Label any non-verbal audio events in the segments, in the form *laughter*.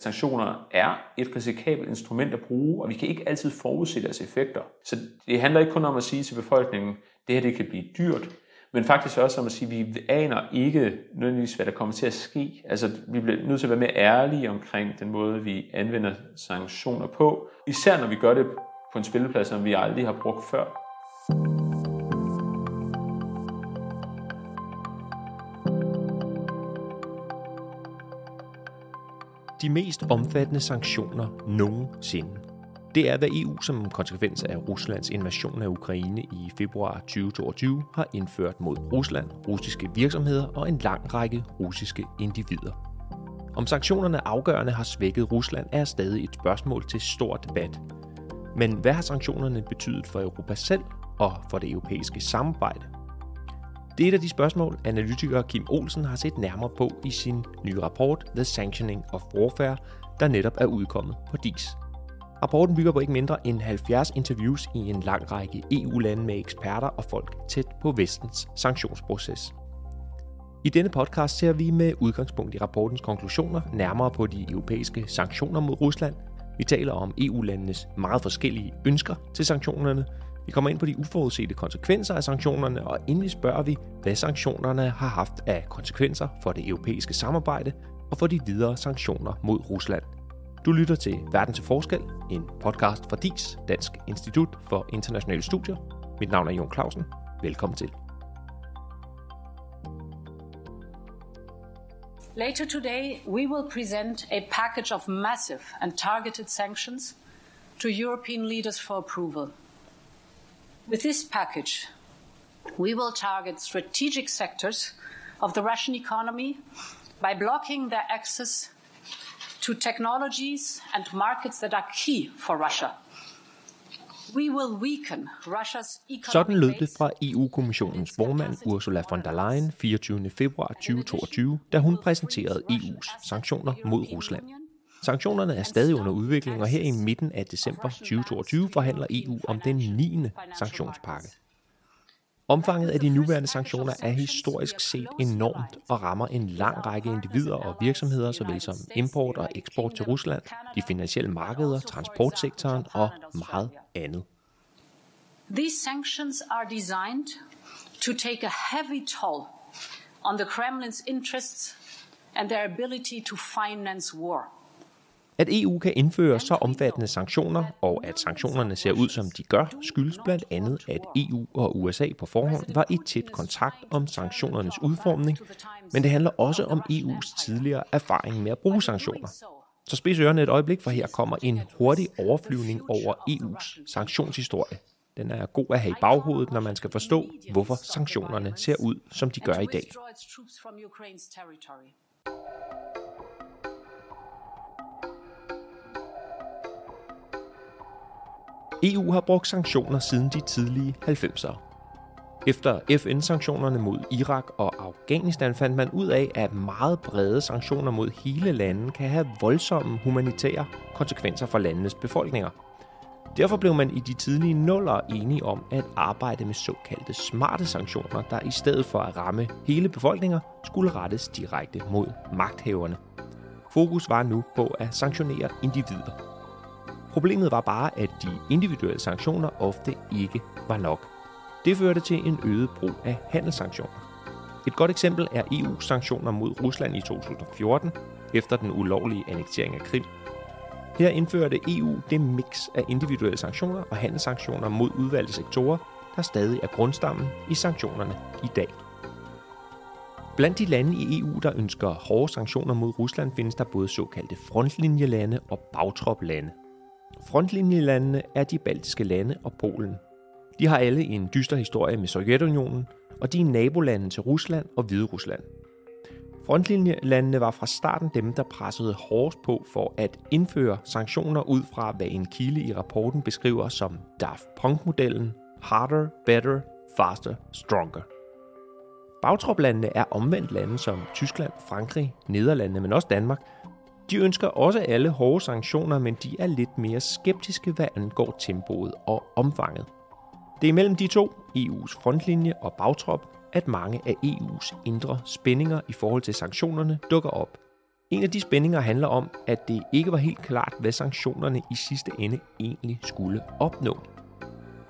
Sanktioner er et risikabelt instrument at bruge, og vi kan ikke altid forudse deres effekter. Så det handler ikke kun om at sige til befolkningen, det her det kan blive dyrt, men faktisk også om at sige, at vi aner ikke nødvendigvis, hvad der kommer til at ske. Altså, vi bliver nødt til at være mere ærlige omkring den måde, vi anvender sanktioner på. Især når vi gør det på en spilleplads, som vi aldrig har brugt før. De mest omfattende sanktioner nogensinde. Det er, hvad EU som konsekvens af Ruslands invasion af Ukraine i februar 2022 har indført mod Rusland, russiske virksomheder og en lang række russiske individer. Om sanktionerne afgørende har svækket Rusland er stadig et spørgsmål til stor debat. Men hvad har sanktionerne betydet for Europa selv og for det europæiske samarbejde? Det er et af de spørgsmål, analytiker Kim Olsen har set nærmere på i sin nye rapport The Sanctioning of Warfare, der netop er udkommet på DIS. Rapporten bygger på ikke mindre end 70 interviews i en lang række EU-lande med eksperter og folk tæt på vestens sanktionsproces. I denne podcast ser vi med udgangspunkt i rapportens konklusioner nærmere på de europæiske sanktioner mod Rusland. Vi taler om EU-landenes meget forskellige ønsker til sanktionerne. Vi kommer ind på de uforudsete konsekvenser af sanktionerne, og endelig spørger vi, hvad sanktionerne har haft af konsekvenser for det europæiske samarbejde og for de videre sanktioner mod Rusland. Du lytter til Verden til Forskel, en podcast fra DIS, Dansk Institut for Internationale Studier. Mit navn er Jon Clausen. Velkommen til. Later today, we will present a package of massive and targeted sanctions to European leaders for approval. With this package, we will target strategic sectors of the Russian economy by blocking their access to technologies and markets that are key for Russia. We will weaken Russia's Sådan lød det fra EU-kommissionens formand Ursula von der Leyen 24. februar 2022, da hun præsenterede EU's sanktioner mod Rusland. Sanktionerne er stadig under udvikling, og her i midten af december 2022 forhandler EU om den 9. sanktionspakke. Omfanget af de nuværende sanktioner er historisk set enormt og rammer en lang række individer og virksomheder, såvel som import og eksport til Rusland, de finansielle markeder, transportsektoren og meget andet. These sanctions are designed to take a heavy toll on the Kremlin's interests and their ability to finance war. At EU kan indføre så omfattende sanktioner, og at sanktionerne ser ud som de gør, skyldes blandt andet, at EU og USA på forhånd var i tæt kontakt om sanktionernes udformning, men det handler også om EU's tidligere erfaring med at bruge sanktioner. Så spids ørerne et øjeblik, for her kommer en hurtig overflyvning over EU's sanktionshistorie. Den er god at have i baghovedet, når man skal forstå, hvorfor sanktionerne ser ud, som de gør i dag. EU har brugt sanktioner siden de tidlige 90'ere. Efter FN-sanktionerne mod Irak og Afghanistan fandt man ud af, at meget brede sanktioner mod hele landet kan have voldsomme humanitære konsekvenser for landenes befolkninger. Derfor blev man i de tidlige nuller enige om at arbejde med såkaldte smarte sanktioner, der i stedet for at ramme hele befolkninger, skulle rettes direkte mod magthaverne. Fokus var nu på at sanktionere individer. Problemet var bare, at de individuelle sanktioner ofte ikke var nok. Det førte til en øget brug af handelssanktioner. Et godt eksempel er EU's sanktioner mod Rusland i 2014, efter den ulovlige annektering af Krim. Her indførte EU det mix af individuelle sanktioner og handelssanktioner mod udvalgte sektorer, der stadig er grundstammen i sanktionerne i dag. Blandt de lande i EU, der ønsker hårde sanktioner mod Rusland, findes der både såkaldte frontlinjelande og bagtroplande. Frontlinjelandene er de baltiske lande og Polen. De har alle en dyster historie med Sovjetunionen, og de er nabolande til Rusland og Hvide Rusland. Frontlinjelandene var fra starten dem, der pressede hårdest på for at indføre sanktioner ud fra, hvad en kilde i rapporten beskriver som Daft Punk-modellen Harder, Better, Faster, Stronger. Bagtroplandene er omvendt lande som Tyskland, Frankrig, Nederlandene, men også Danmark, de ønsker også alle hårde sanktioner, men de er lidt mere skeptiske, hvad angår tempoet og omfanget. Det er mellem de to, EU's frontlinje og bagtrop, at mange af EU's indre spændinger i forhold til sanktionerne dukker op. En af de spændinger handler om, at det ikke var helt klart, hvad sanktionerne i sidste ende egentlig skulle opnå.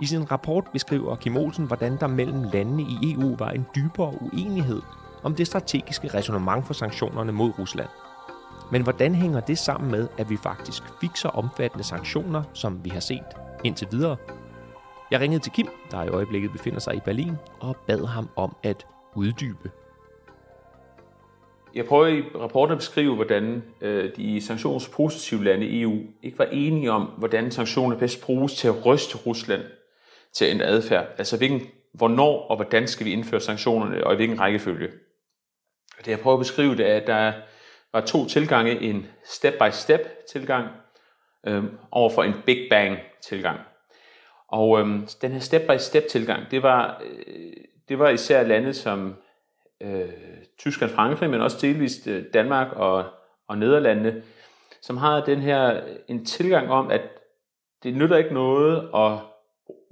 I sin rapport beskriver Kim Olsen, hvordan der mellem landene i EU var en dybere uenighed om det strategiske resonemang for sanktionerne mod Rusland. Men hvordan hænger det sammen med, at vi faktisk fik så omfattende sanktioner, som vi har set indtil videre? Jeg ringede til Kim, der i øjeblikket befinder sig i Berlin, og bad ham om at uddybe. Jeg prøver i rapporten at beskrive, hvordan øh, de sanktionspositive lande i EU ikke var enige om, hvordan sanktioner bedst bruges til at ryste Rusland til en adfærd. Altså hvilken, hvornår og hvordan skal vi indføre sanktionerne, og i hvilken rækkefølge. Det jeg prøver at beskrive, det er, at der var to tilgange. En step-by-step tilgang øh, over for en big bang tilgang. Og øh, den her step-by-step tilgang, det var, øh, det var især lande som øh, Tyskland, Frankrig, men også delvist øh, Danmark og, og Nederlandene, som har den her øh, en tilgang om, at det nytter ikke noget at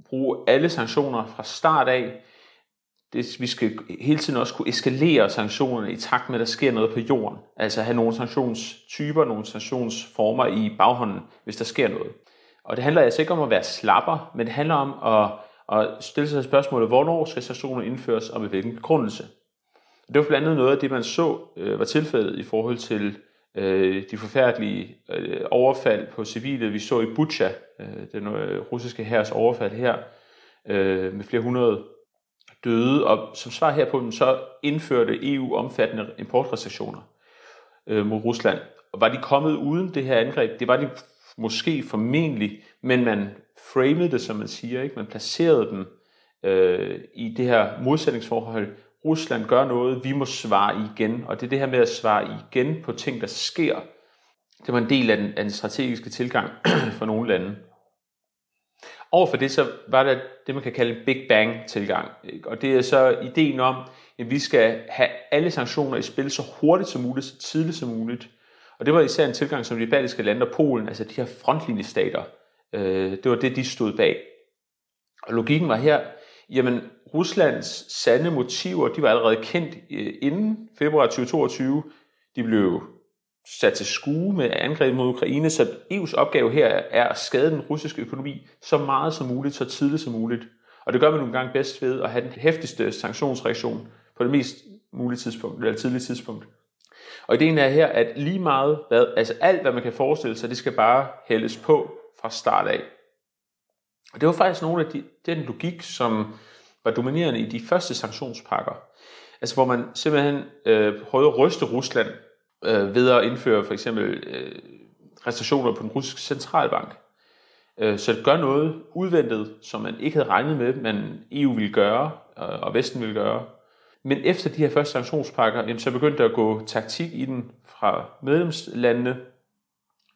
bruge alle sanktioner fra start af. Det, vi skal hele tiden også kunne eskalere sanktionerne i takt med, at der sker noget på jorden. Altså have nogle sanktionstyper, nogle sanktionsformer i baghånden, hvis der sker noget. Og det handler altså ikke om at være slapper, men det handler om at, at stille sig spørgsmålet, hvornår skal sanktioner indføres og med hvilken begrundelse. Det var blandt andet noget af det, man så øh, var tilfældet i forhold til øh, de forfærdelige øh, overfald på civile, vi så i Bucha, øh, den øh, russiske hærs overfald her, øh, med flere hundrede døde, og som svar herpå, så indførte EU omfattende importrestriktioner øh, mod Rusland. Og var de kommet uden det her angreb? Det var de måske formentlig, men man framede det, som man siger, ikke? man placerede dem øh, i det her modsætningsforhold, Rusland gør noget, vi må svare igen. Og det er det her med at svare igen på ting, der sker. Det var en del af den, af den strategiske tilgang *clears throat* for nogle lande. Overfor det så var der det, man kan kalde en Big Bang tilgang. Og det er så ideen om, at vi skal have alle sanktioner i spil så hurtigt som muligt, så tidligt som muligt. Og det var især en tilgang, som de baltiske lande og Polen, altså de her frontlinjestater, øh, det var det, de stod bag. Og logikken var her, jamen Ruslands sande motiver, de var allerede kendt øh, inden februar 2022. De blev sat til skue med angreb mod Ukraine, så EU's opgave her er at skade den russiske økonomi så meget som muligt, så tidligt som muligt. Og det gør man nogle gange bedst ved at have den hæftigste sanktionsreaktion på det mest mulige tidspunkt, eller tidlige tidspunkt. Og ideen er her, at lige meget, hvad, altså alt hvad man kan forestille sig, det skal bare hældes på fra start af. Og det var faktisk nogle af de, den logik, som var dominerende i de første sanktionspakker. Altså hvor man simpelthen øh, prøvede at ryste Rusland øh, ved at indføre for eksempel øh, restriktioner på den russiske centralbank. Øh, så det gør noget udventet, som man ikke havde regnet med, men EU ville gøre, øh, og Vesten ville gøre. Men efter de her første sanktionspakker, jamen, så begyndte der at gå taktik i den fra medlemslandene.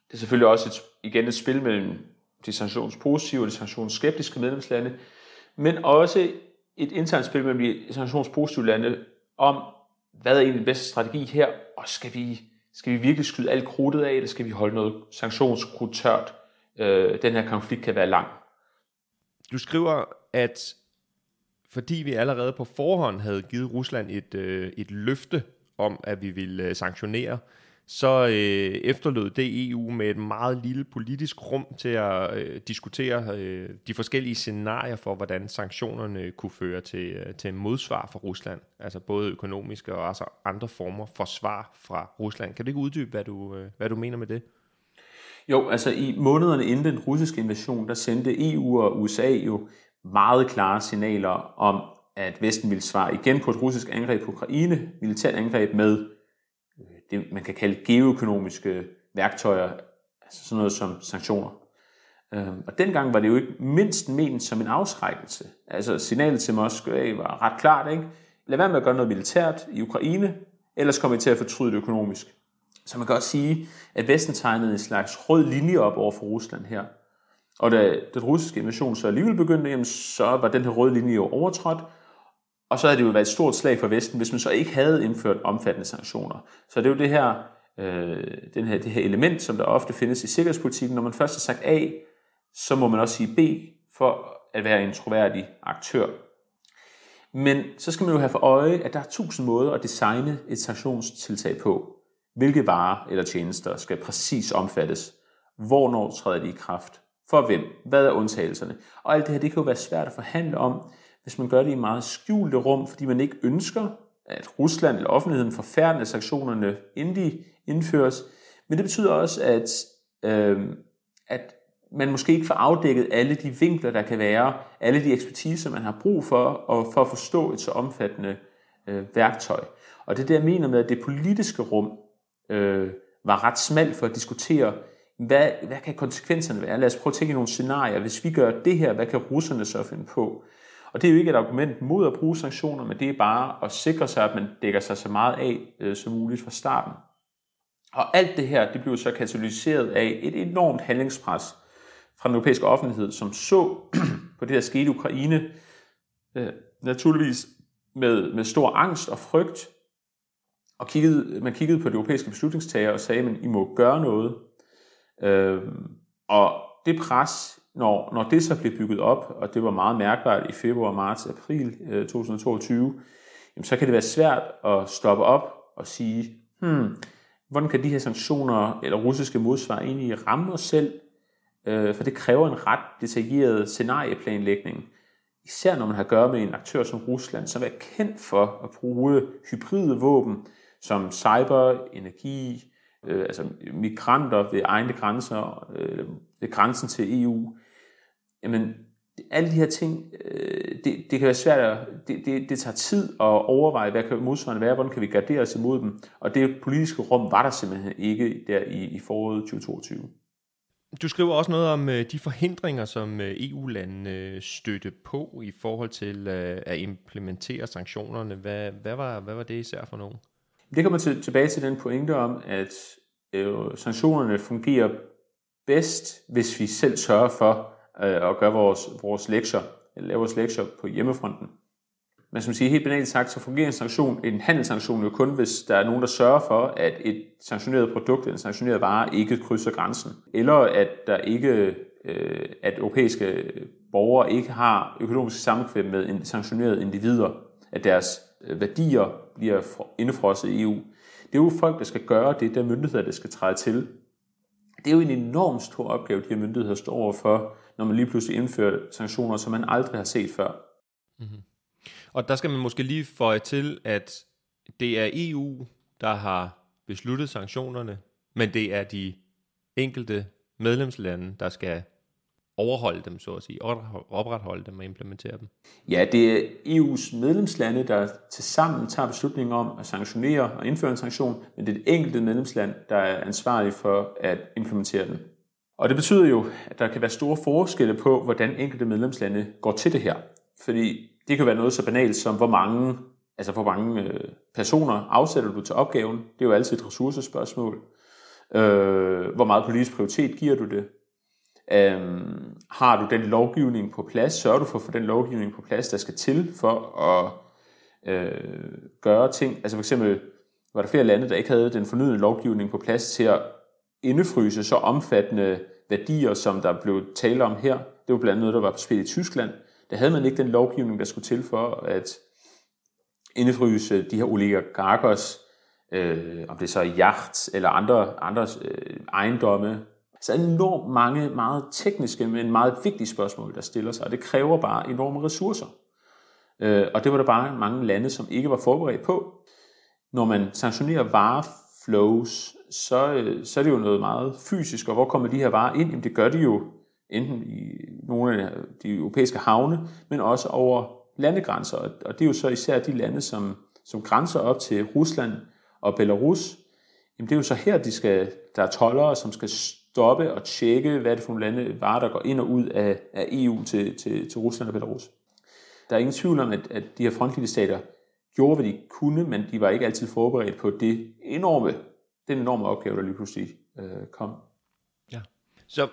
Det er selvfølgelig også et, igen et spil mellem de sanktionspositive og de sanktionsskeptiske medlemslande, men også et internt spil mellem de sanktionspositive lande om, hvad er egentlig den bedste strategi her, og skal vi, skal vi virkelig skyde alt krudtet af, eller skal vi holde noget sanktionskrudt tørt? Øh, den her konflikt kan være lang. Du skriver, at fordi vi allerede på forhånd havde givet Rusland et, øh, et løfte om, at vi ville øh, sanktionere, så øh, efterlod det EU med et meget lille politisk rum til at øh, diskutere øh, de forskellige scenarier for, hvordan sanktionerne kunne føre til, øh, til en modsvar fra Rusland, altså både økonomiske og altså andre former for svar fra Rusland. Kan du ikke uddybe, hvad du, øh, hvad du mener med det? Jo, altså i månederne inden den russiske invasion, der sendte EU og USA jo meget klare signaler om, at Vesten ville svare igen på et russisk angreb på Ukraine, militært angreb med Øh, det, man kan kalde geoøkonomiske værktøjer, altså sådan noget som sanktioner. Øhm, og dengang var det jo ikke mindst ment som en afskrækkelse. Altså signalet til Moskva var ret klart, ikke? Lad være med at gøre noget militært i Ukraine, ellers kommer I til at fortryde det økonomisk. Så man kan også sige, at Vesten tegnede en slags rød linje op over for Rusland her. Og da den russiske invasion så alligevel begyndte, jamen, så var den her røde linje jo overtrådt, og så havde det jo været et stort slag for Vesten, hvis man så ikke havde indført omfattende sanktioner. Så det er jo det her, øh, den her, det her element, som der ofte findes i sikkerhedspolitikken. Når man først har sagt A, så må man også sige B, for at være en troværdig aktør. Men så skal man jo have for øje, at der er tusind måder at designe et sanktionstiltag på. hvilke varer eller tjenester skal præcis omfattes, hvornår træder de i kraft, for hvem, hvad er undtagelserne. Og alt det her, det kan jo være svært at forhandle om, hvis man gør det i meget skjulte rum, fordi man ikke ønsker, at Rusland eller offentligheden forfærdelige sanktionerne, inden de indføres. Men det betyder også, at, øh, at man måske ikke får afdækket alle de vinkler, der kan være, alle de ekspertiser, man har brug for, og for at forstå et så omfattende øh, værktøj. Og det er det, jeg mener med, at det politiske rum øh, var ret smalt for at diskutere, hvad, hvad kan konsekvenserne være? Lad os prøve at tænke nogle scenarier. Hvis vi gør det her, hvad kan russerne så finde på? Og det er jo ikke et argument mod at bruge sanktioner, men det er bare at sikre sig, at man dækker sig så meget af øh, som muligt fra starten. Og alt det her, det blev så katalyseret af et enormt handlingspres fra den europæiske offentlighed, som så *clears throat* på det, der skete i Ukraine, øh, naturligvis med, med stor angst og frygt, og kiggede, man kiggede på de europæiske beslutningstagere og sagde, at I må gøre noget. Øh, og det pres, når, når det så blev bygget op, og det var meget mærkbart i februar, marts, april øh, 2022, jamen, så kan det være svært at stoppe op og sige, hmm, hvordan kan de her sanktioner eller russiske modsvar egentlig ramme os selv? Øh, for det kræver en ret detaljeret scenarieplanlægning. Især når man har at gøre med en aktør som Rusland, som er kendt for at bruge hybride våben som cyber, energi, øh, altså migranter ved egne grænser, øh, ved grænsen til EU. Jamen, alle de her ting, øh, det, det kan være svært at, det, det, det tager tid at overveje, hvad kan modsvarende være, hvordan kan vi gardere os imod dem, og det politiske rum var der simpelthen ikke der i, i foråret 2022. Du skriver også noget om øh, de forhindringer, som øh, EU-landene støtte på i forhold til øh, at implementere sanktionerne. Hvad, hvad, var, hvad var det især for nogen? Det kommer til, tilbage til den pointe om, at øh, sanktionerne fungerer bedst, hvis vi selv sørger for øh, at gøre vores, vores lektier, eller lave vores lektier på hjemmefronten. Men som siger helt banalt sagt, så fungerer en sanktion, en handelssanktion jo kun, hvis der er nogen, der sørger for, at et sanktioneret produkt eller en sanktioneret vare ikke krydser grænsen. Eller at der ikke, øh, at europæiske borgere ikke har økonomisk sammenkvæm med en sanktioneret individer, at deres øh, værdier bliver indefrosset i EU. Det er jo folk, der skal gøre det, der myndigheder, der skal træde til. Det er jo en enorm stor opgave, de her myndigheder står overfor, når man lige pludselig indfører sanktioner, som man aldrig har set før. Mm-hmm. Og der skal man måske lige få til, at det er EU, der har besluttet sanktionerne, men det er de enkelte medlemslande, der skal overholde dem, så at sige, opretholde dem og implementere dem? Ja, det er EU's medlemslande, der til sammen tager beslutningen om at sanktionere og indføre en sanktion, men det er det enkelte medlemsland, der er ansvarlig for at implementere den. Og det betyder jo, at der kan være store forskelle på, hvordan enkelte medlemslande går til det her. Fordi det kan være noget så banalt som, hvor mange, altså hvor mange øh, personer afsætter du til opgaven. Det er jo altid et ressourcespørgsmål. Øh, hvor meget politisk prioritet giver du det? Øhm, har du den lovgivning på plads? Sørger du for at få den lovgivning på plads, der skal til for at øh, gøre ting? Altså for eksempel var der flere lande, der ikke havde den fornyede lovgivning på plads til at indefryse så omfattende værdier, som der blev talt om her. Det var blandt andet noget, der var på spil i Tyskland. Der havde man ikke den lovgivning, der skulle til for at indefryse de her oligarkers, øh, om det så er yacht eller andre, andre øh, ejendomme. Så enormt mange meget tekniske, men meget vigtige spørgsmål, der stiller sig, og det kræver bare enorme ressourcer. Øh, og det var der bare mange lande, som ikke var forberedt på. Når man sanktionerer vareflows, så, øh, så er det jo noget meget fysisk, og hvor kommer de her varer ind? Jamen det gør de jo enten i nogle af de europæiske havne, men også over landegrænser. Og det er jo så især de lande, som, som grænser op til Rusland og Belarus. Jamen det er jo så her, de skal, der er tollere, som skal stoppe og tjekke, hvad det for nogle lande varer, der går ind og ud af, af EU til, til, til Rusland og Belarus. Der er ingen tvivl om, at, at de her frontlinjestater gjorde, hvad de kunne, men de var ikke altid forberedt på det enorme, den enorme opgave, der lige pludselig øh, kom. Ja. Så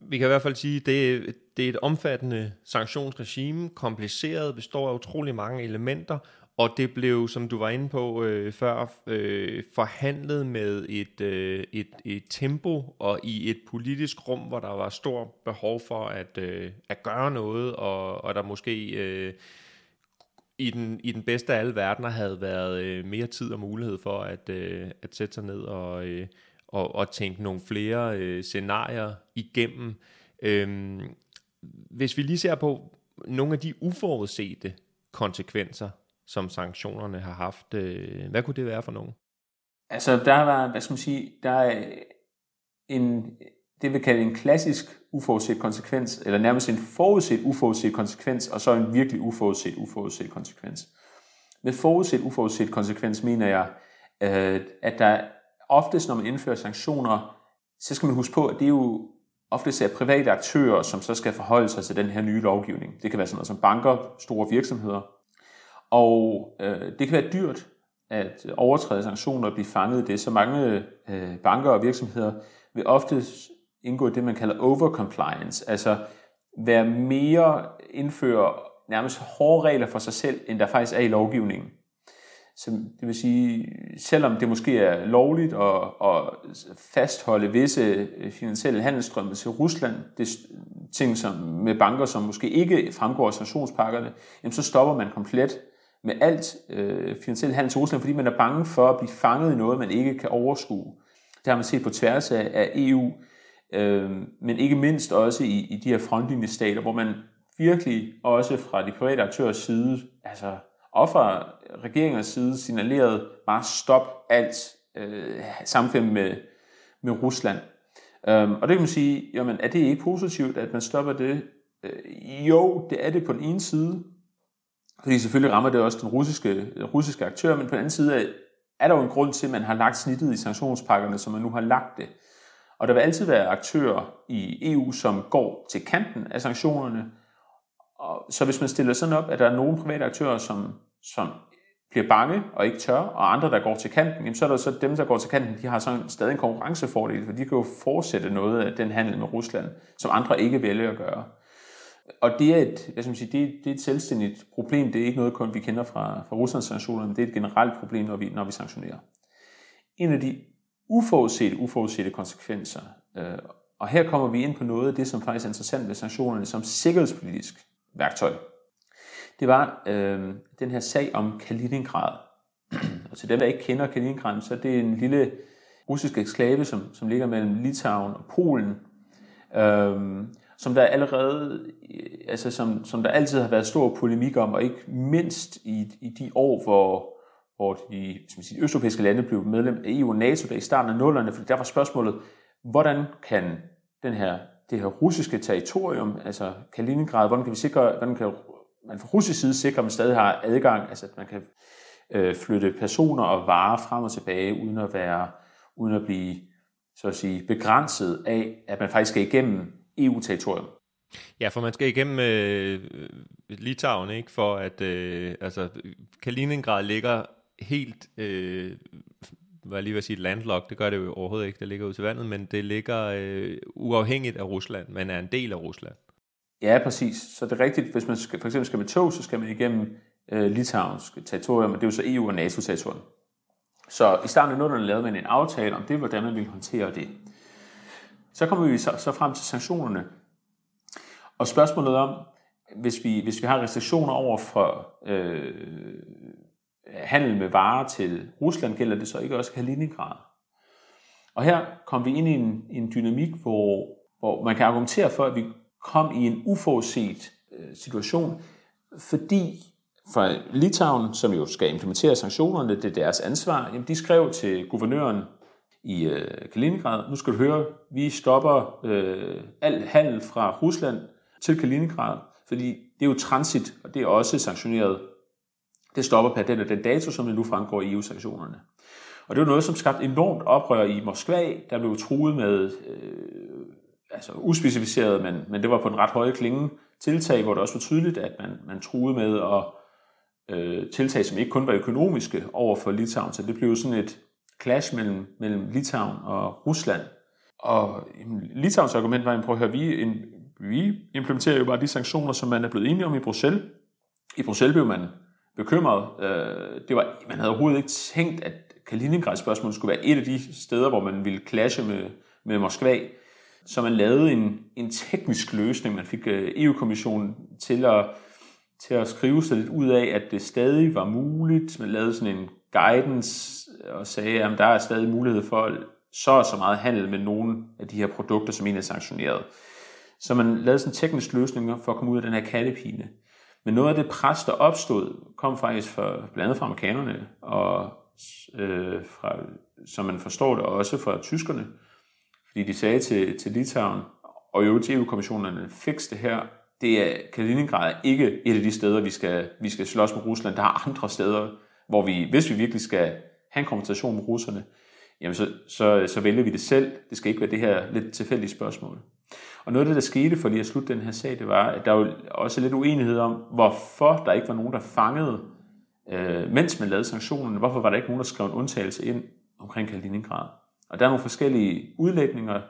vi kan i hvert fald sige, at det, det er et omfattende sanktionsregime, kompliceret, består af utrolig mange elementer, og det blev, som du var inde på øh, før, øh, forhandlet med et, øh, et, et tempo og i et politisk rum, hvor der var stor behov for at, øh, at gøre noget, og, og der måske øh, i den, i den bedste af alle verdener havde været øh, mere tid og mulighed for at, øh, at sætte sig ned og, øh, og, og tænke nogle flere øh, scenarier igennem. Øh, hvis vi lige ser på nogle af de uforudsete konsekvenser, som sanktionerne har haft, øh, hvad kunne det være for nogen? Altså, der var, hvad skal man sige, der er en, det vi kalder en klassisk uforudset konsekvens, eller nærmest en forudset uforudset konsekvens, og så en virkelig uforudset uforudset konsekvens. Med forudset uforudset konsekvens mener jeg, øh, at der oftest, når man indfører sanktioner, så skal man huske på, at det er jo oftest er private aktører, som så skal forholde sig til den her nye lovgivning. Det kan være sådan noget som banker, store virksomheder. Og øh, det kan være dyrt at overtræde sanktioner og blive fanget i det. Så mange øh, banker og virksomheder vil ofte indgå i det, man kalder overcompliance, altså være mere indføre nærmest hårde regler for sig selv, end der faktisk er i lovgivningen. Så det vil sige, selvom det måske er lovligt at, at fastholde visse øh, finansielle handelsstrømme til Rusland, det ting som med banker, som måske ikke fremgår af sanktionspakkerne, jamen så stopper man komplet med alt øh, finansiel handel til Rusland, fordi man er bange for at blive fanget i noget, man ikke kan overskue. Det har man set på tværs af, af EU, øh, men ikke mindst også i, i de her frontlinjestater, hvor man virkelig også fra de private aktørers side, altså og fra regeringers side signaleret bare stop alt øh, samfund med, med Rusland. Um, og det kan man sige, jamen er det ikke positivt, at man stopper det? Øh, jo, det er det på den ene side, fordi selvfølgelig rammer det også den russiske, øh, russiske aktør, men på den anden side er der jo en grund til, at man har lagt snittet i sanktionspakkerne, som man nu har lagt det. Og der vil altid være aktører i EU, som går til kanten af sanktionerne, og så hvis man stiller sådan op, at der er nogle private aktører, som, som bliver bange og ikke tør, og andre, der går til kanten, jamen så er der så dem, der går til kanten, de har sådan stadig en konkurrencefordel, for de kan jo fortsætte noget af den handel med Rusland, som andre ikke vælger at gøre. Og det er et, jeg skal sige, det, det er et selvstændigt problem. Det er ikke noget, kun vi kender fra, fra Ruslands sanktioner, men det er et generelt problem, når vi, når vi sanktionerer. En af de uforudsete, uforudsete konsekvenser, øh, og her kommer vi ind på noget af det, som faktisk er interessant ved sanktionerne som sikkerhedspolitisk værktøj. Det var øh, den her sag om Kaliningrad. og til dem, der ikke kender Kaliningrad, så er det en lille russisk eksklave, som, som ligger mellem Litauen og Polen, øh, som der allerede, øh, altså som, som der altid har været stor polemik om, og ikke mindst i, i de år, hvor, hvor de, som siger, østeuropæiske lande blev medlem af EU og NATO der i starten af nullerne, fordi der var spørgsmålet, hvordan kan den her det her russiske territorium, altså Kaliningrad, hvordan kan vi sikre, hvordan kan man fra russisk side sikre, at man stadig har adgang, altså at man kan øh, flytte personer og varer frem og tilbage, uden at være, uden at blive, så at sige, begrænset af, at man faktisk skal igennem EU-territorium. Ja, for man skal igennem øh, Litauen, ikke? For at, øh, altså, Kaliningrad ligger helt øh, hvad jeg lige vil sige, landlocked, det gør det jo overhovedet ikke, det ligger ud til vandet, men det ligger øh, uafhængigt af Rusland, men er en del af Rusland. Ja, præcis. Så det er rigtigt, hvis man skal, for eksempel skal med tog, så skal man igennem øh, Litauens territorium, og det er jo så EU- og NATO-territorium. Så i starten af 00'erne lavede man en aftale om det, hvordan man ville håndtere det. Så kommer vi så, så frem til sanktionerne. Og spørgsmålet om, hvis vi, hvis vi har restriktioner over for øh, handel med varer til Rusland, gælder det så ikke også Kaliningrad. Og her kom vi ind i en, en dynamik, hvor, hvor man kan argumentere for, at vi kom i en uforudset øh, situation, fordi fra Litauen, som jo skal implementere sanktionerne, det er deres ansvar, jamen de skrev til guvernøren i øh, Kaliningrad, nu skal du høre, vi stopper øh, al handel fra Rusland til Kaliningrad, fordi det er jo transit, og det er også sanktioneret. Det stopper per den og den dato, som det nu fremgår i EU-sanktionerne. Og det var noget, som skabte enormt oprør i Moskva, der blev truet med, øh, altså uspecificeret, men, men det var på en ret høje klinge. Tiltag, hvor det også var tydeligt, at man, man truede med at øh, tiltag, som ikke kun var økonomiske over for Litauen, så det blev sådan et clash mellem, mellem Litauen og Rusland. Og jamen, Litauens argument var, at høre, vi, en, vi implementerer jo bare de sanktioner, som man er blevet enige om i Bruxelles. I Bruxelles blev man bekymret. Øh, det var, man havde overhovedet ikke tænkt, at Kaliningrad-spørgsmålet skulle være et af de steder, hvor man ville clashe med, med Moskva. Så man lavede en, en teknisk løsning. Man fik øh, EU-kommissionen til at, til at skrive sig lidt ud af, at det stadig var muligt. Man lavede sådan en guidance og sagde, at der er stadig mulighed for så og så meget handel med nogle af de her produkter, som egentlig er sanktioneret. Så man lavede sådan en teknisk løsning for at komme ud af den her kattepine. Men noget af det pres, der opstod, kom faktisk fra, blandt andet fra amerikanerne, og øh, fra, som man forstår det, også fra tyskerne. Fordi de sagde til, til Litauen, og jo til EU-kommissionerne, fix det her. Det er, Kaliningrad er ikke et af de steder, vi skal, vi skal slås med Rusland. Der er andre steder, hvor vi, hvis vi virkelig skal have en konfrontation med russerne, jamen så, så, så vælger vi det selv. Det skal ikke være det her lidt tilfældige spørgsmål. Og noget af det, der skete for lige at slutte den her sag, det var, at der var også lidt uenighed om, hvorfor der ikke var nogen, der fangede, øh, mens man lavede sanktionerne, hvorfor var der ikke nogen, der skrev en undtagelse ind omkring Kaliningrad. Og der er nogle forskellige udlægninger.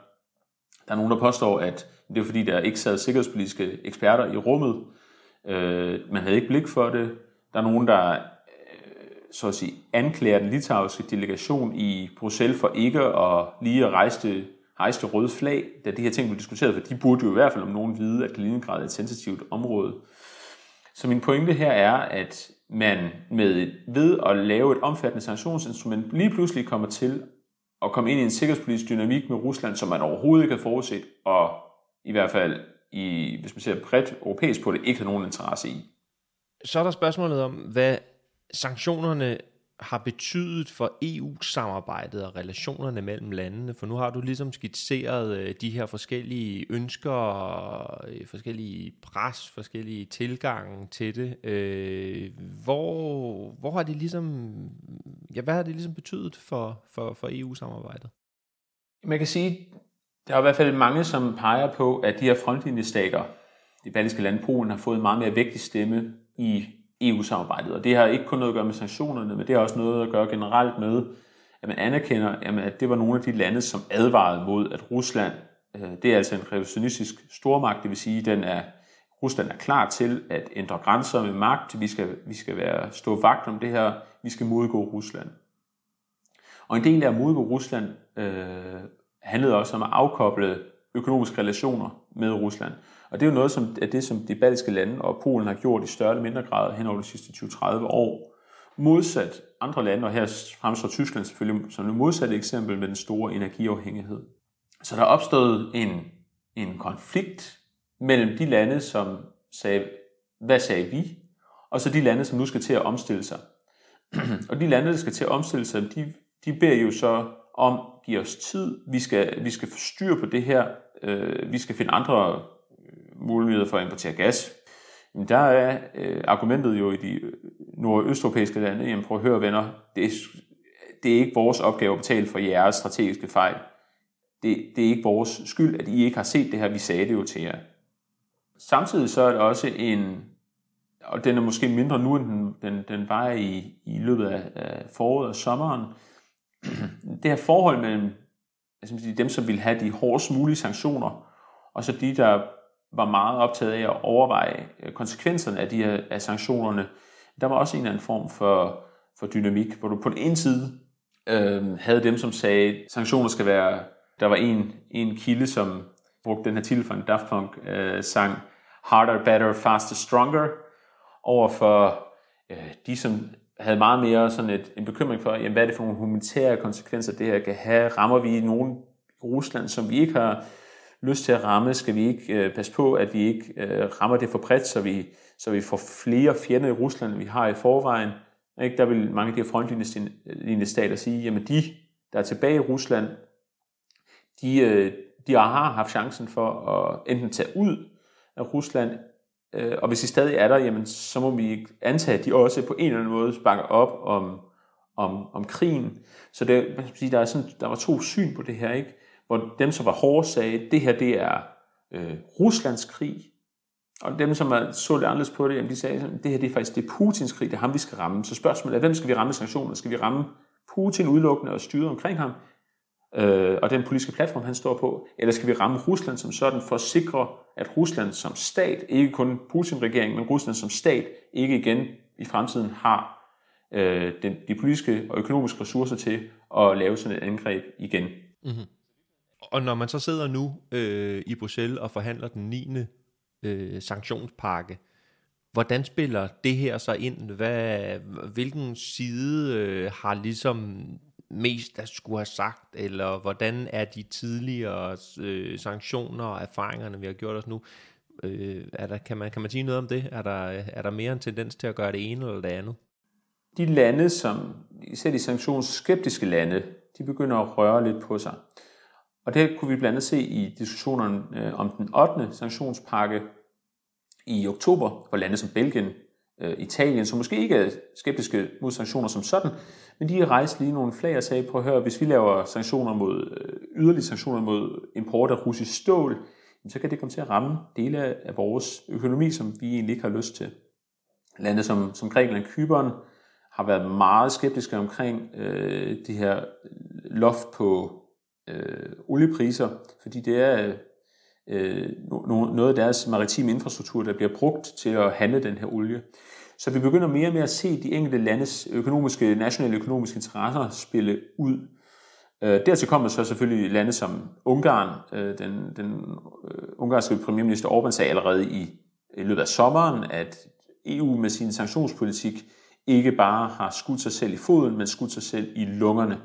Der er nogen, der påstår, at det er fordi, der ikke sad sikkerhedspolitiske eksperter i rummet. Øh, man havde ikke blik for det. Der er nogen, der så at sige, anklager den litauiske delegation i Bruxelles for ikke at lige at rejse det, rejse det røde flag, da de her ting blev diskuteret, for de burde jo i hvert fald om nogen vide, at Kaliningrad er et sensitivt område. Så min pointe her er, at man med ved at lave et omfattende sanktionsinstrument lige pludselig kommer til at komme ind i en sikkerhedspolitisk dynamik med Rusland, som man overhovedet ikke har forudset, og i hvert fald, i, hvis man ser bredt europæisk på det, ikke har nogen interesse i. Så er der spørgsmålet om, hvad sanktionerne har betydet for EU-samarbejdet og relationerne mellem landene? For nu har du ligesom skitseret øh, de her forskellige ønsker, øh, forskellige pres, forskellige tilgange til det. Øh, hvor, hvor har det ligesom, ja, hvad har det ligesom betydet for, for, for EU-samarbejdet? Man kan sige, der er i hvert fald mange, som peger på, at de her frontlinjestater, de baltiske lande, Polen, har fået en meget mere vigtig stemme i EU-samarbejdet. Og det har ikke kun noget at gøre med sanktionerne, men det har også noget at gøre generelt med, at man anerkender, at det var nogle af de lande, som advarede mod, at Rusland, øh, det er altså en revisionistisk stormagt, det vil sige, den er, Rusland er klar til at ændre grænser med magt, vi skal, vi skal være, stå vagt om det her, vi skal modgå Rusland. Og en del af at modgå Rusland øh, handlede også om at afkoble økonomiske relationer med Rusland. Og det er jo noget som, af det, som de baltiske lande og Polen har gjort i større eller mindre grad hen over de sidste 20-30 år. Modsat andre lande, og her fremstår Tyskland selvfølgelig som et modsat eksempel med den store energiafhængighed. Så der er opstået en, en konflikt mellem de lande, som sagde, hvad sagde vi, og så de lande, som nu skal til at omstille sig. *clears throat* og de lande, der skal til at omstille sig, de, de beder jo så om, giv os tid, vi skal, vi skal få styr på det her, øh, vi skal finde andre muligheder for at importere gas. Men der er øh, argumentet jo i de øh, nordøsteuropæiske lande, jamen prøv at høre venner, det er, det er ikke vores opgave at betale for jeres strategiske fejl. Det, det er ikke vores skyld, at I ikke har set det her, vi sagde det jo til jer. Samtidig så er det også en, og den er måske mindre nu, end den, den, den var i, i løbet af, af foråret og sommeren, *clears throat* det her forhold mellem altså, dem, som vil have de hårdest mulige sanktioner, og så de, der var meget optaget af at overveje øh, konsekvenserne af de her af sanktionerne. Der var også en eller anden form for, for dynamik, hvor du på den ene side øh, havde dem, som sagde, at sanktioner skal være... Der var en, en kilde, som brugte den her titel fra en Daft Punk øh, sang Harder, Better, Faster, Stronger, over for øh, de, som havde meget mere sådan et, en bekymring for, jamen, hvad er det for nogle humanitære konsekvenser, det her kan have. Rammer vi nogen i Rusland, som vi ikke har lyst til at ramme, skal vi ikke øh, passe på, at vi ikke øh, rammer det for bredt, så vi, så vi får flere fjender i Rusland, vi har i forvejen. Ikke? Der vil mange af de her frontlinjestater sige, jamen de, der er tilbage i Rusland, de, øh, de har haft chancen for at enten tage ud af Rusland, øh, og hvis de stadig er der, jamen, så må vi antage, at de også på en eller anden måde bakker op om, om, om krigen. Så det, man kan sige, der, er sådan, der var to syn på det her. ikke hvor dem, som var hårde, sagde, det her det er øh, Ruslands krig, og dem, som er, så lidt anderledes på det, jamen, de sagde, det her det er faktisk det er Putins krig, det er ham, vi skal ramme. Så spørgsmålet er, hvem skal vi ramme sanktioner? Skal vi ramme Putin udelukkende og styret omkring ham, øh, og den politiske platform, han står på, eller skal vi ramme Rusland som sådan for at sikre, at Rusland som stat, ikke kun Putin-regeringen, men Rusland som stat, ikke igen i fremtiden har øh, den, de politiske og økonomiske ressourcer til at lave sådan et angreb igen. Mm-hmm. Og når man så sidder nu øh, i Bruxelles og forhandler den 9. Øh, sanktionspakke, Hvordan spiller det her så ind? Hvad, hvilken side øh, har ligesom mest at skulle have sagt, eller hvordan er de tidligere øh, sanktioner og erfaringerne, vi har gjort os nu, øh, er der, kan, man, kan man sige noget om det? Er der, er der mere en tendens til at gøre det ene eller det andet? De lande, som især de sanktionsskeptiske lande, de begynder at røre lidt på sig. Og det kunne vi blandt andet se i diskussionerne øh, om den 8. sanktionspakke i oktober, hvor lande som Belgien, øh, Italien, som måske ikke er skeptiske mod sanktioner som sådan, men de rejste lige nogle flag og sagde, prøv at høre, hvis vi laver sanktioner mod, øh, yderligere sanktioner mod import af russisk stål, så kan det komme til at ramme dele af vores økonomi, som vi egentlig ikke har lyst til. Lande som, som Grækenland, Kyberen, har været meget skeptiske omkring øh, det her loft på øh, oliepriser, fordi det er øh, no, noget af deres maritime infrastruktur, der bliver brugt til at handle den her olie. Så vi begynder mere og mere at se de enkelte landes økonomiske, nationale økonomiske interesser spille ud. Øh, dertil kommer så selvfølgelig lande som Ungarn. Øh, den, den øh, ungarske premierminister Orbán sagde allerede i, i løbet af sommeren, at EU med sin sanktionspolitik ikke bare har skudt sig selv i foden, men skudt sig selv i lungerne.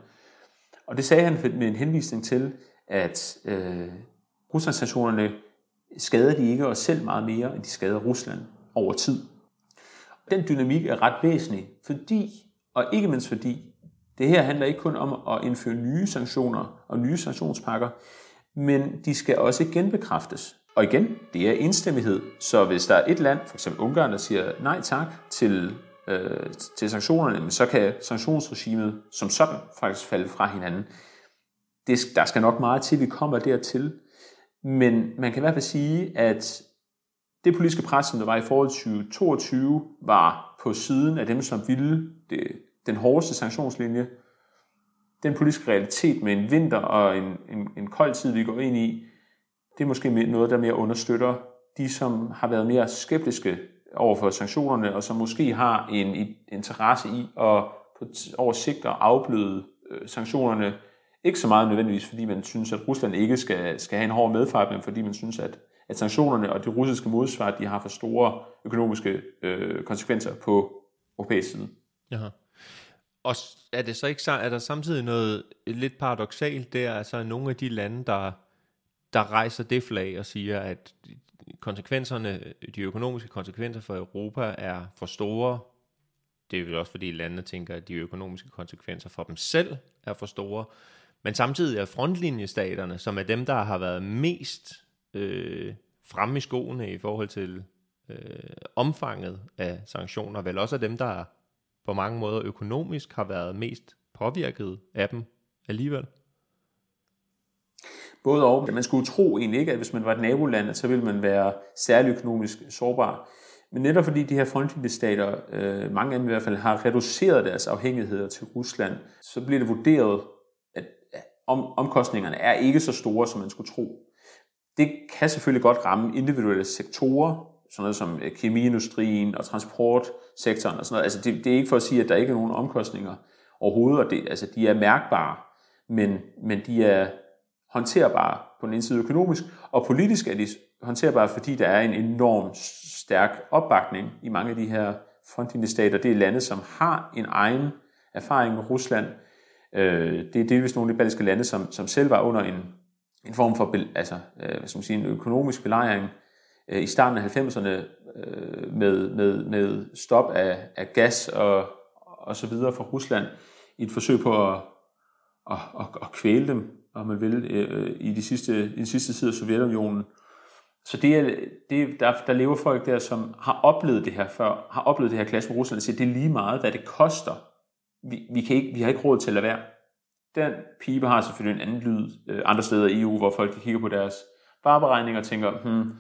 Og det sagde han med en henvisning til, at øh, Ruslandssanktionerne skader de ikke os selv meget mere, end de skader Rusland over tid. Den dynamik er ret væsentlig, fordi, og ikke mindst fordi, det her handler ikke kun om at indføre nye sanktioner og nye sanktionspakker, men de skal også genbekræftes. Og igen, det er enstemmighed. Så hvis der er et land, f.eks. Ungarn, der siger nej tak til, øh, til sanktionerne, så kan sanktionsregimet som sådan faktisk falde fra hinanden. Det, der skal nok meget til, vi kommer dertil. Men man kan i hvert fald sige, at det politiske pres, som der var i forhold til 2022, var på siden af dem, som ville det, den hårdeste sanktionslinje. Den politiske realitet med en vinter og en, en, en kold tid, vi går ind i, det er måske noget, der mere understøtter de, som har været mere skeptiske over for sanktionerne, og som måske har en interesse i at på over sigt at afbløde øh, sanktionerne. Ikke så meget nødvendigvis, fordi man synes, at Rusland ikke skal, skal have en hård medfart, men fordi man synes, at at sanktionerne og det russiske modsvar, de har for store økonomiske øh, konsekvenser på europæisk side. Jaha. Og er det så ikke er der samtidig noget lidt paradoxalt der, altså nogle af de lande, der, der rejser det flag og siger, at konsekvenserne, de økonomiske konsekvenser for Europa er for store. Det er vel også fordi landene tænker, at de økonomiske konsekvenser for dem selv er for store. Men samtidig er frontlinjestaterne, som er dem, der har været mest øh, fremme i skoene i forhold til øh, omfanget af sanktioner, vel også er dem, der på mange måder økonomisk har været mest påvirket af dem alligevel? Både og. Man skulle tro egentlig ikke, at hvis man var et naboland, så ville man være særlig økonomisk sårbar. Men netop fordi de her frontlinjestater, øh, mange af dem i hvert fald, har reduceret deres afhængigheder til Rusland, så bliver det vurderet, at om, omkostningerne er ikke så store, som man skulle tro. Det kan selvfølgelig godt ramme individuelle sektorer, sådan noget som øh, kemiindustrien og transportsektoren og sådan noget. Altså det, det er ikke for at sige, at der ikke er nogen omkostninger overhovedet, og det, altså de er mærkbare, men, men de er håndterbare på den ene side økonomisk, og politisk er de håndterbare, fordi der er en enorm stærk opbakning i mange af de her frontlinjestater. Det er lande, som har en egen erfaring med Rusland. Øh, det er delvis nogle af de baltiske lande, som, som selv var under en en form for altså, øh, hvad skal man sige, en økonomisk belejring øh, i starten af 90'erne øh, med, med, med stop af, af gas og, og så videre fra Rusland i et forsøg på at, at, at, at kvæle dem, om man vil, øh, i, de sidste, i den sidste tid af Sovjetunionen. Så det er, det, der, der lever folk der, som har oplevet det her før, har oplevet det her klasse med Rusland, og siger, det er lige meget, hvad det koster. Vi, vi, kan ikke, vi har ikke råd til at lade være. Den pibe har selvfølgelig en anden lyd øh, andre steder i EU, hvor folk kigger på deres vareberegninger og tænker, hmm,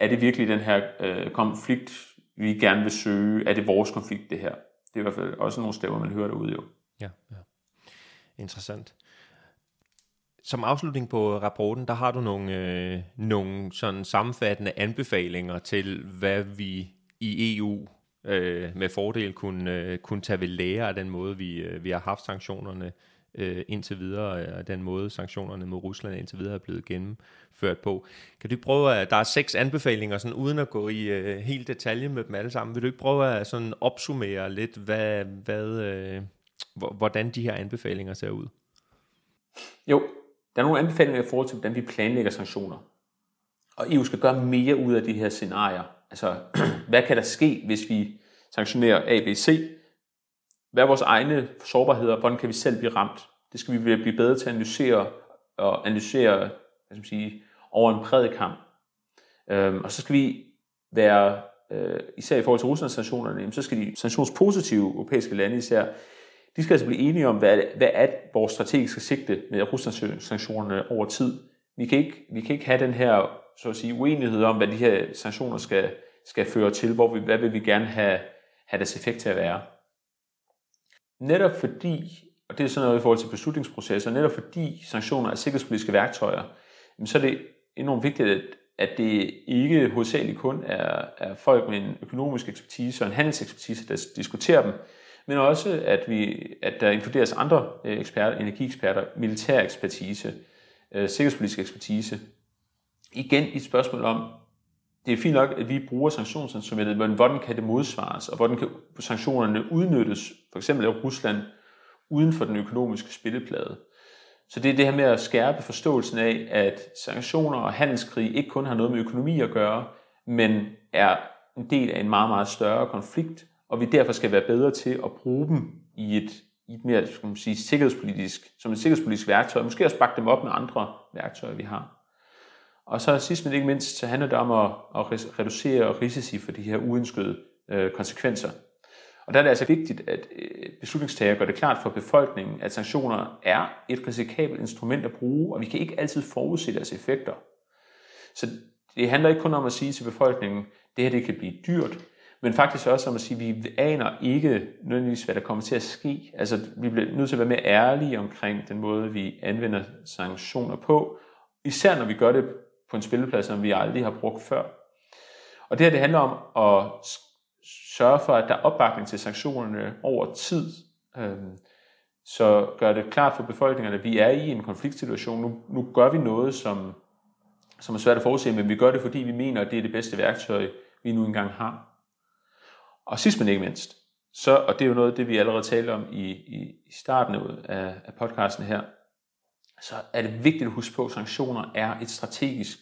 er det virkelig den her øh, konflikt, vi gerne vil søge? Er det vores konflikt, det her? Det er i hvert fald også nogle steder, man hører derude jo. Ja, ja. Interessant. Som afslutning på øh, rapporten, der har du nogle, øh, nogle sådan sammenfattende anbefalinger til, hvad vi i EU øh, med fordel kunne, øh, kunne tage ved lære af den måde, vi, øh, vi har haft sanktionerne øh, indtil videre, øh, og den måde sanktionerne mod Rusland indtil videre er blevet gennemført på. Kan du ikke prøve at, der er seks anbefalinger, sådan, uden at gå i øh, helt detalje med dem alle sammen, vil du ikke prøve at sådan opsummere lidt, hvad, hvad, øh, hvordan de her anbefalinger ser ud? Jo, der er nogle anbefalinger i forhold til, hvordan vi planlægger sanktioner. Og EU skal gøre mere ud af de her scenarier. Altså, *clears throat* hvad kan der ske, hvis vi sanktionerer ABC? Hvad er vores egne sårbarheder? Hvordan kan vi selv blive ramt? Det skal vi blive bedre til at analysere og analysere hvad skal man sige, over en bred kamp. Øhm, og så skal vi være, øh, især i forhold til Ruslands sanktionerne, så skal de sanktionspositive europæiske lande især, de skal altså blive enige om, hvad, hvad er vores strategiske sigte med Ruslands sanktionerne over tid. Vi kan ikke, vi kan ikke have den her så at sige, uenighed om, hvad de her sanktioner skal, skal føre til, hvor vi, hvad vil vi gerne have, have deres effekt til at være. Netop fordi, og det er sådan noget i forhold til beslutningsprocesser, netop fordi sanktioner er sikkerhedspolitiske værktøjer, så er det enormt vigtigt, at, at det ikke hovedsageligt kun er, er folk med en økonomisk ekspertise og en handelsekspertise, der diskuterer dem, men også at, vi, at der inkluderes andre øh, eksperter, energieksperter, militær ekspertise, øh, sikkerhedspolitisk ekspertise. Igen et spørgsmål om, det er fint nok, at vi bruger sanktionsinstrumentet, men hvordan kan det modsvares, og hvordan kan sanktionerne udnyttes, for eksempel af Rusland, uden for den økonomiske spilleplade. Så det er det her med at skærpe forståelsen af, at sanktioner og handelskrig ikke kun har noget med økonomi at gøre, men er en del af en meget, meget større konflikt, og vi derfor skal være bedre til at bruge dem i et, i et mere skal man sige, sikkerhedspolitisk, som et sikkerhedspolitisk værktøj, måske også bakke dem op med andre værktøjer, vi har. Og så sidst men ikke mindst, så handler det om at, at reducere risici for de her uønskede øh, konsekvenser. Og der er det altså vigtigt, at øh, beslutningstager gør det klart for befolkningen, at sanktioner er et risikabelt instrument at bruge, og vi kan ikke altid forudse deres effekter. Så det handler ikke kun om at sige til befolkningen, det her det kan blive dyrt, men faktisk også om at sige, at vi aner ikke nødvendigvis, hvad der kommer til at ske. Altså, vi bliver nødt til at være mere ærlige omkring den måde, vi anvender sanktioner på, især når vi gør det på en spilleplads, som vi aldrig har brugt før. Og det her, det handler om at sørge for, at der er opbakning til sanktionerne over tid. Øhm, så gør det klart for befolkningerne, at vi er i en konfliktsituation. Nu, nu gør vi noget, som, som er svært at forudse, men vi gør det, fordi vi mener, at det er det bedste værktøj, vi nu engang har. Og sidst men ikke mindst, så, og det er jo noget af det, vi allerede talte om i, i, i starten af, af podcasten her, så er det vigtigt at huske på, at sanktioner er et strategisk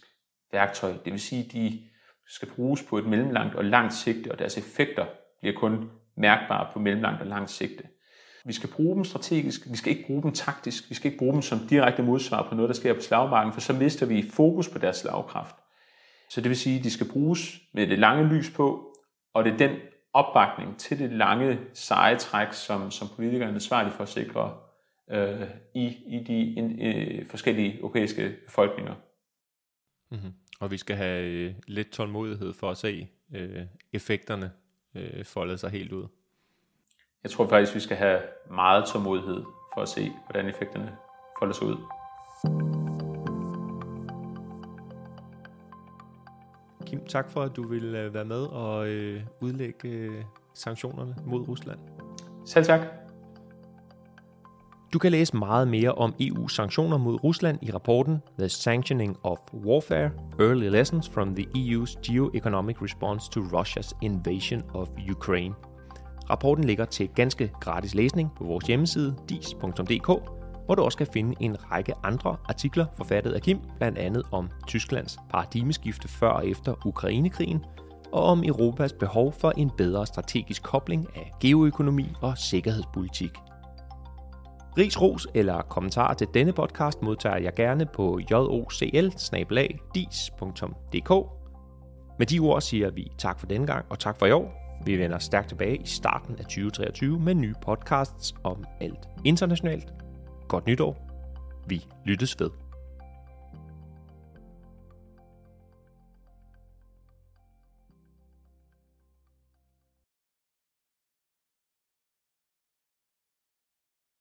værktøj. Det vil sige, at de skal bruges på et mellemlangt og langt sigte, og deres effekter bliver kun mærkbare på mellemlangt og langt sigte. Vi skal bruge dem strategisk, vi skal ikke bruge dem taktisk, vi skal ikke bruge dem som direkte modsvar på noget, der sker på slagmarken, for så mister vi fokus på deres slagkraft. Så det vil sige, at de skal bruges med det lange lys på, og det er den opbakning til det lange seje træk, som, som politikerne er ansvarlige for at sikre øh, i, i de in, øh, forskellige europæiske befolkninger. Mm-hmm. Og vi skal have øh, lidt tålmodighed for at se øh, effekterne øh, folde sig helt ud. Jeg tror faktisk, vi skal have meget tålmodighed for at se, hvordan effekterne folder sig ud. Kim, tak for, at du ville øh, være med og øh, udlægge øh, sanktionerne mod Rusland. Selv tak. Du kan læse meget mere om EU's sanktioner mod Rusland i rapporten The Sanctioning of Warfare – Early Lessons from the EU's Geoeconomic Response to Russia's Invasion of Ukraine. Rapporten ligger til ganske gratis læsning på vores hjemmeside dis.dk, hvor du også kan finde en række andre artikler forfattet af Kim, blandt andet om Tysklands paradigmeskifte før og efter Ukrainekrigen, og om Europas behov for en bedre strategisk kobling af geoøkonomi og sikkerhedspolitik. Ris, ros eller kommentar til denne podcast modtager jeg gerne på jocl Med de ord siger vi tak for denne gang og tak for i år. Vi vender stærkt tilbage i starten af 2023 med nye podcasts om alt internationalt. Godt nytår. Vi lyttes ved.